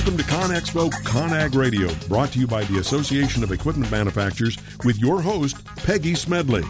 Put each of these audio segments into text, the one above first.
Welcome to ConExpo ConAg Radio, brought to you by the Association of Equipment Manufacturers with your host, Peggy Smedley.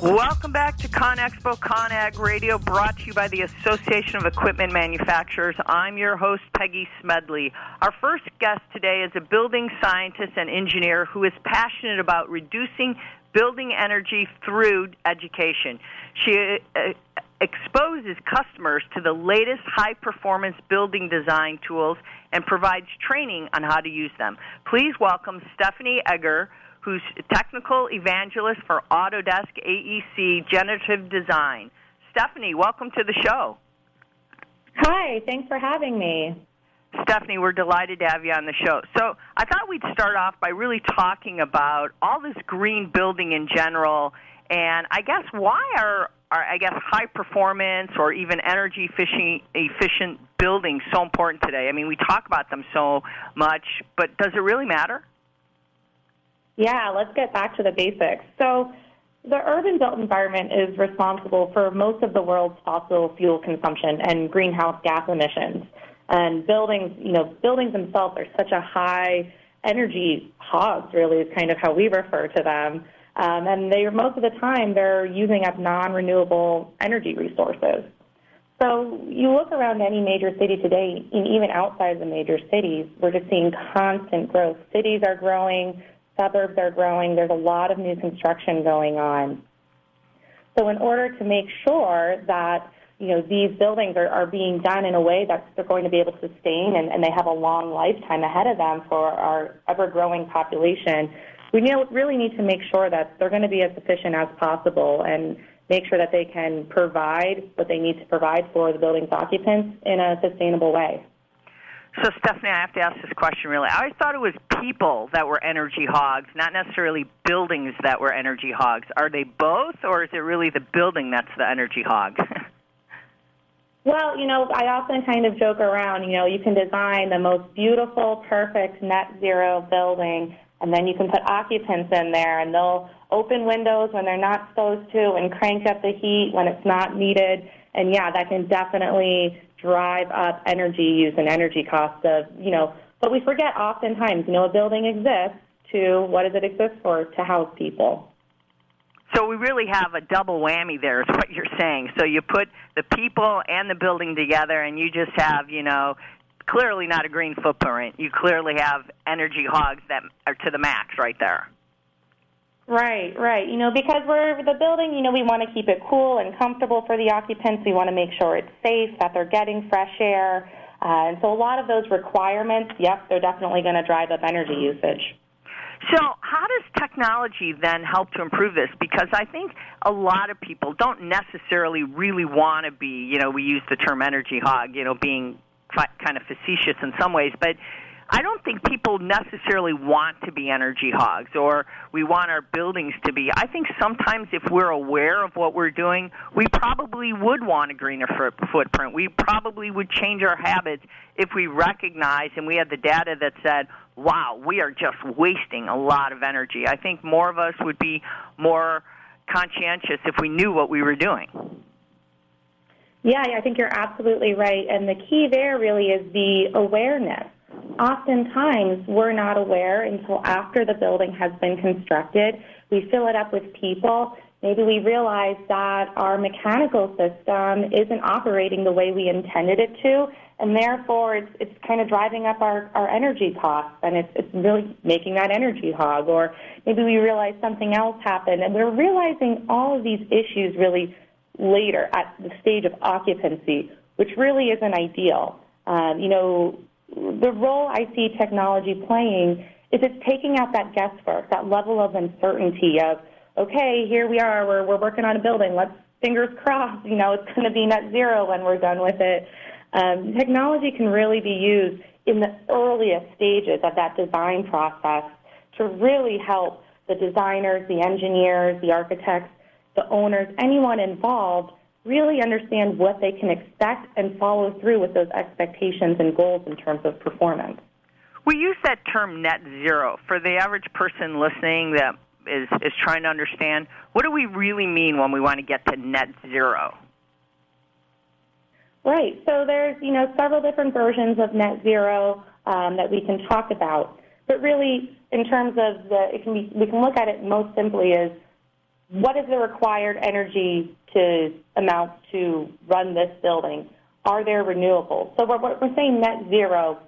Welcome back to ConExpo ConAg Radio, brought to you by the Association of Equipment Manufacturers. I'm your host, Peggy Smedley. Our first guest today is a building scientist and engineer who is passionate about reducing building energy through education. She uh, exposes customers to the latest high performance building design tools and provides training on how to use them. Please welcome Stephanie Egger who's technical evangelist for Autodesk AEC Generative Design. Stephanie, welcome to the show. Hi, thanks for having me. Stephanie, we're delighted to have you on the show. So, I thought we'd start off by really talking about all this green building in general, and I guess why are, are I guess high performance or even energy efficient, efficient buildings so important today? I mean, we talk about them so much, but does it really matter? Yeah, let's get back to the basics. So, the urban built environment is responsible for most of the world's fossil fuel consumption and greenhouse gas emissions. And buildings, you know, buildings themselves are such a high energy hogs, really, is kind of how we refer to them. Um, and they most of the time they're using up non-renewable energy resources. So you look around any major city today, and even outside the major cities, we're just seeing constant growth. Cities are growing, suburbs are growing. There's a lot of new construction going on. So in order to make sure that you know these buildings are, are being done in a way that they're going to be able to sustain and, and they have a long lifetime ahead of them for our ever-growing population, we really need to make sure that they're going to be as efficient as possible and make sure that they can provide what they need to provide for the building's occupants in a sustainable way. So, Stephanie, I have to ask this question really. I always thought it was people that were energy hogs, not necessarily buildings that were energy hogs. Are they both, or is it really the building that's the energy hog? well, you know, I often kind of joke around, you know, you can design the most beautiful, perfect net zero building, and then you can put occupants in there, and they'll open windows when they're not supposed to and crank up the heat when it's not needed. And yeah, that can definitely drive up energy use and energy costs of, you know, but we forget oftentimes, you know, a building exists to what does it exist for? To house people. So we really have a double whammy there, is what you're saying. So you put the people and the building together, and you just have, you know, clearly not a green footprint. You clearly have energy hogs that are to the max right there. Right, right. You know, because we're the building, you know, we want to keep it cool and comfortable for the occupants. We want to make sure it's safe, that they're getting fresh air. Uh, and so a lot of those requirements, yep, they're definitely going to drive up energy usage. So, how does technology then help to improve this? Because I think a lot of people don't necessarily really want to be, you know, we use the term energy hog, you know, being kind of facetious in some ways, but I don't think people necessarily want to be energy hogs or we want our buildings to be. I think sometimes if we're aware of what we're doing, we probably would want a greener footprint. We probably would change our habits if we recognize and we had the data that said, wow, we are just wasting a lot of energy. I think more of us would be more conscientious if we knew what we were doing. Yeah, I think you're absolutely right. And the key there really is the awareness oftentimes we're not aware until after the building has been constructed. We fill it up with people. Maybe we realize that our mechanical system isn't operating the way we intended it to, and therefore it's, it's kind of driving up our, our energy costs, and it's, it's really making that energy hog. Or maybe we realize something else happened, and we're realizing all of these issues really later at the stage of occupancy, which really isn't ideal. Um, you know, the role I see technology playing is it's taking out that guesswork, that level of uncertainty of, okay, here we are, we're, we're working on a building, let's fingers crossed, you know, it's going to be net zero when we're done with it. Um, technology can really be used in the earliest stages of that design process to really help the designers, the engineers, the architects, the owners, anyone involved really understand what they can expect and follow through with those expectations and goals in terms of performance. We use that term net zero. For the average person listening that is, is trying to understand, what do we really mean when we want to get to net zero? Right. So there's, you know, several different versions of net zero um, that we can talk about. But really, in terms of the, it can be, we can look at it most simply as what is the required energy to amount to run this building? Are there renewables? So when we're saying net zero,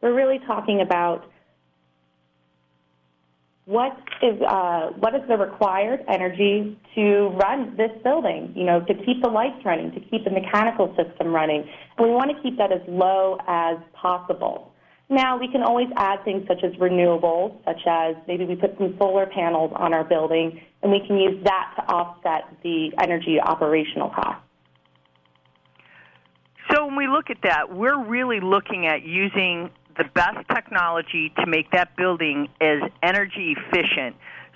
we're really talking about what is uh, what is the required energy to run this building? You know, to keep the lights running, to keep the mechanical system running, and we want to keep that as low as possible. Now, we can always add things such as renewables, such as maybe we put some solar panels on our building, and we can use that to offset the energy operational costs. So when we look at that, we're really looking at using the best technology to make that building as energy efficient.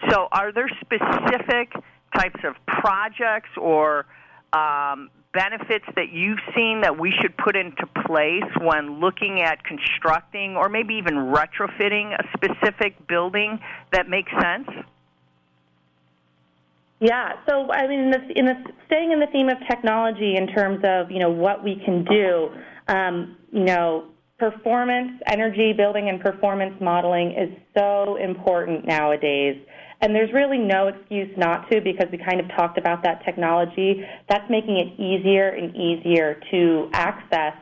So are there specific types of projects or um, benefits that you've seen that we should put into place when looking at constructing or maybe even retrofitting a specific building that makes sense? Yeah, so I mean, in the, in the, staying in the theme of technology in terms of you know what we can do, um, you know, performance, energy building, and performance modeling is so important nowadays. And there's really no excuse not to because we kind of talked about that technology. That's making it easier and easier to access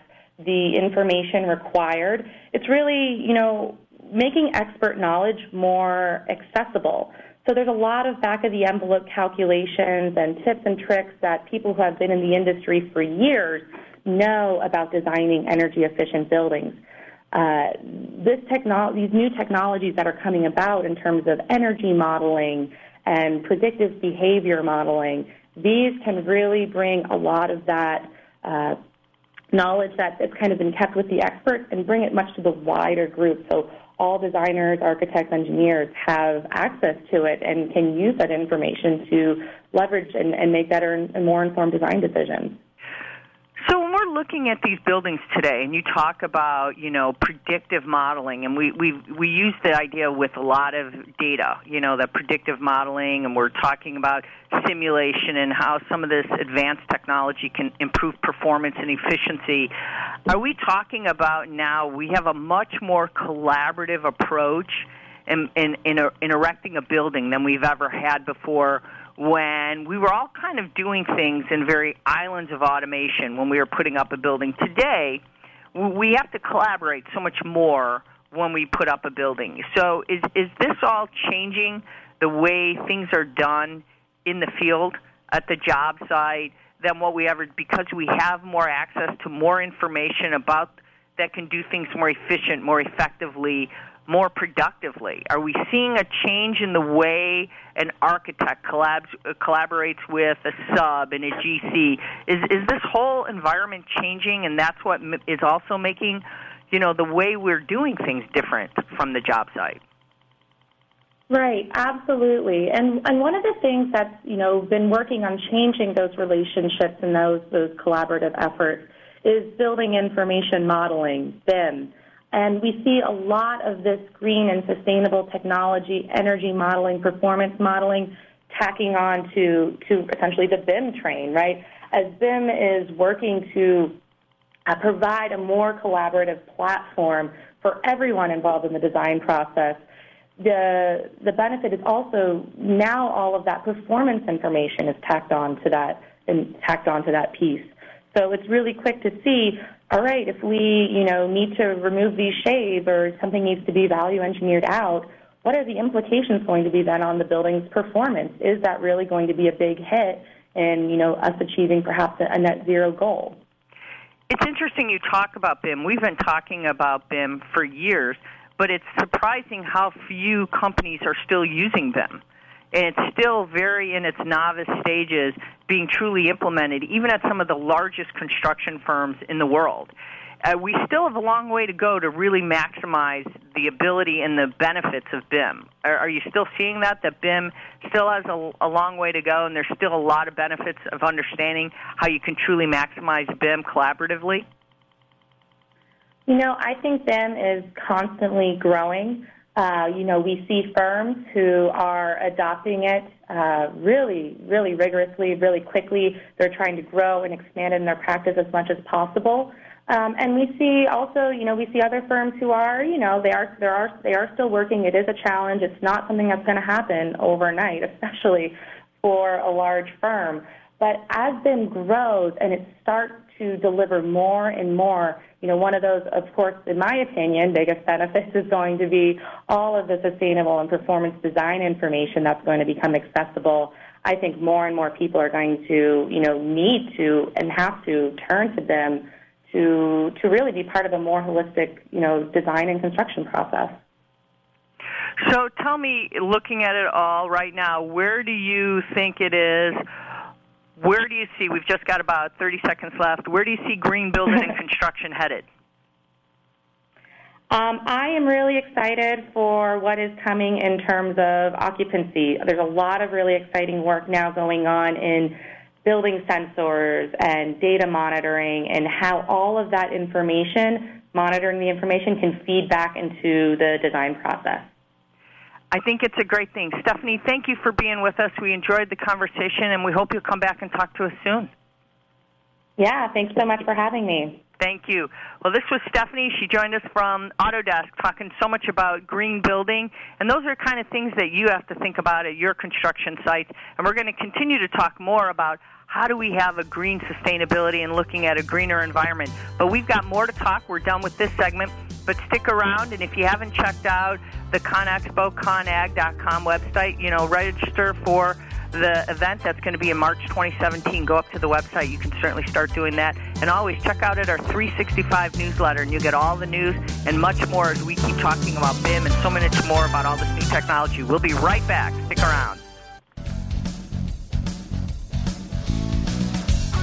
the information required. It's really, you know, making expert knowledge more accessible. So there's a lot of back of the envelope calculations and tips and tricks that people who have been in the industry for years know about designing energy efficient buildings. Uh, this technology, these new technologies that are coming about in terms of energy modeling and predictive behavior modeling, these can really bring a lot of that uh, knowledge that has kind of been kept with the experts and bring it much to the wider group. So all designers, architects, engineers have access to it and can use that information to leverage and, and make better and more informed design decisions. We're looking at these buildings today, and you talk about you know predictive modeling, and we we we use the idea with a lot of data, you know, the predictive modeling, and we're talking about simulation and how some of this advanced technology can improve performance and efficiency. Are we talking about now? We have a much more collaborative approach in in in, in erecting a building than we've ever had before when we were all kind of doing things in very islands of automation when we were putting up a building. Today, we have to collaborate so much more when we put up a building. So, is is this all changing the way things are done in the field at the job site than what we ever because we have more access to more information about that can do things more efficient, more effectively, more productively? Are we seeing a change in the way an architect collabs, uh, collaborates with a sub and a GC? Is, is this whole environment changing, and that's what is also making, you know, the way we're doing things different from the job site? Right, absolutely. And and one of the things that's, you know, been working on changing those relationships and those those collaborative efforts is building information modeling, BIM. And we see a lot of this green and sustainable technology, energy modeling, performance modeling, tacking on to, to essentially the BIM train, right? As BIM is working to uh, provide a more collaborative platform for everyone involved in the design process, the, the benefit is also now all of that performance information is tacked on to that and tacked onto that piece. So it's really quick to see all right, if we, you know, need to remove these shades or something needs to be value engineered out, what are the implications going to be then on the building's performance? Is that really going to be a big hit in, you know, us achieving perhaps a net zero goal? It's interesting you talk about BIM. We've been talking about BIM for years, but it's surprising how few companies are still using BIM and it's still very in its novice stages being truly implemented, even at some of the largest construction firms in the world. Uh, we still have a long way to go to really maximize the ability and the benefits of BIM. Are, are you still seeing that? That BIM still has a, a long way to go, and there's still a lot of benefits of understanding how you can truly maximize BIM collaboratively? You know, I think BIM is constantly growing. Uh, you know, we see firms who are adopting it uh, really, really rigorously, really quickly. They're trying to grow and expand in their practice as much as possible. Um, and we see also, you know, we see other firms who are, you know, they are, there are, they are still working. It is a challenge. It's not something that's going to happen overnight, especially for a large firm. But as BIM grows and it starts to deliver more and more, you know, one of those, of course, in my opinion, biggest benefits is going to be all of the sustainable and performance design information that's going to become accessible. I think more and more people are going to, you know, need to and have to turn to them to to really be part of a more holistic, you know, design and construction process. So tell me, looking at it all right now, where do you think it is? Where do you see? We've just got about 30 seconds left. Where do you see green building and construction headed? Um, I am really excited for what is coming in terms of occupancy. There's a lot of really exciting work now going on in building sensors and data monitoring and how all of that information, monitoring the information, can feed back into the design process. I think it's a great thing. Stephanie, thank you for being with us. We enjoyed the conversation and we hope you'll come back and talk to us soon. Yeah, thanks so much for having me. Thank you. Well, this was Stephanie. She joined us from Autodesk talking so much about green building. And those are kind of things that you have to think about at your construction sites. And we're going to continue to talk more about how do we have a green sustainability and looking at a greener environment. But we've got more to talk. We're done with this segment. But stick around, and if you haven't checked out the ConExpo, conag.com website, you know, register for the event that's going to be in March 2017. Go up to the website. You can certainly start doing that. And always check out at our 365 newsletter, and you'll get all the news and much more as we keep talking about BIM and so much more about all this new technology. We'll be right back. Stick around.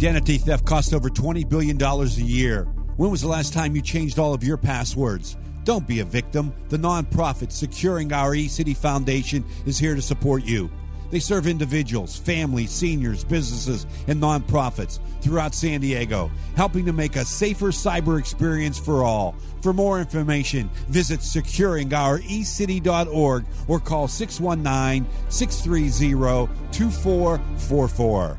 Identity theft costs over $20 billion a year. When was the last time you changed all of your passwords? Don't be a victim. The nonprofit Securing Our eCity Foundation is here to support you. They serve individuals, families, seniors, businesses, and nonprofits throughout San Diego, helping to make a safer cyber experience for all. For more information, visit securingourecity.org or call 619 630 2444.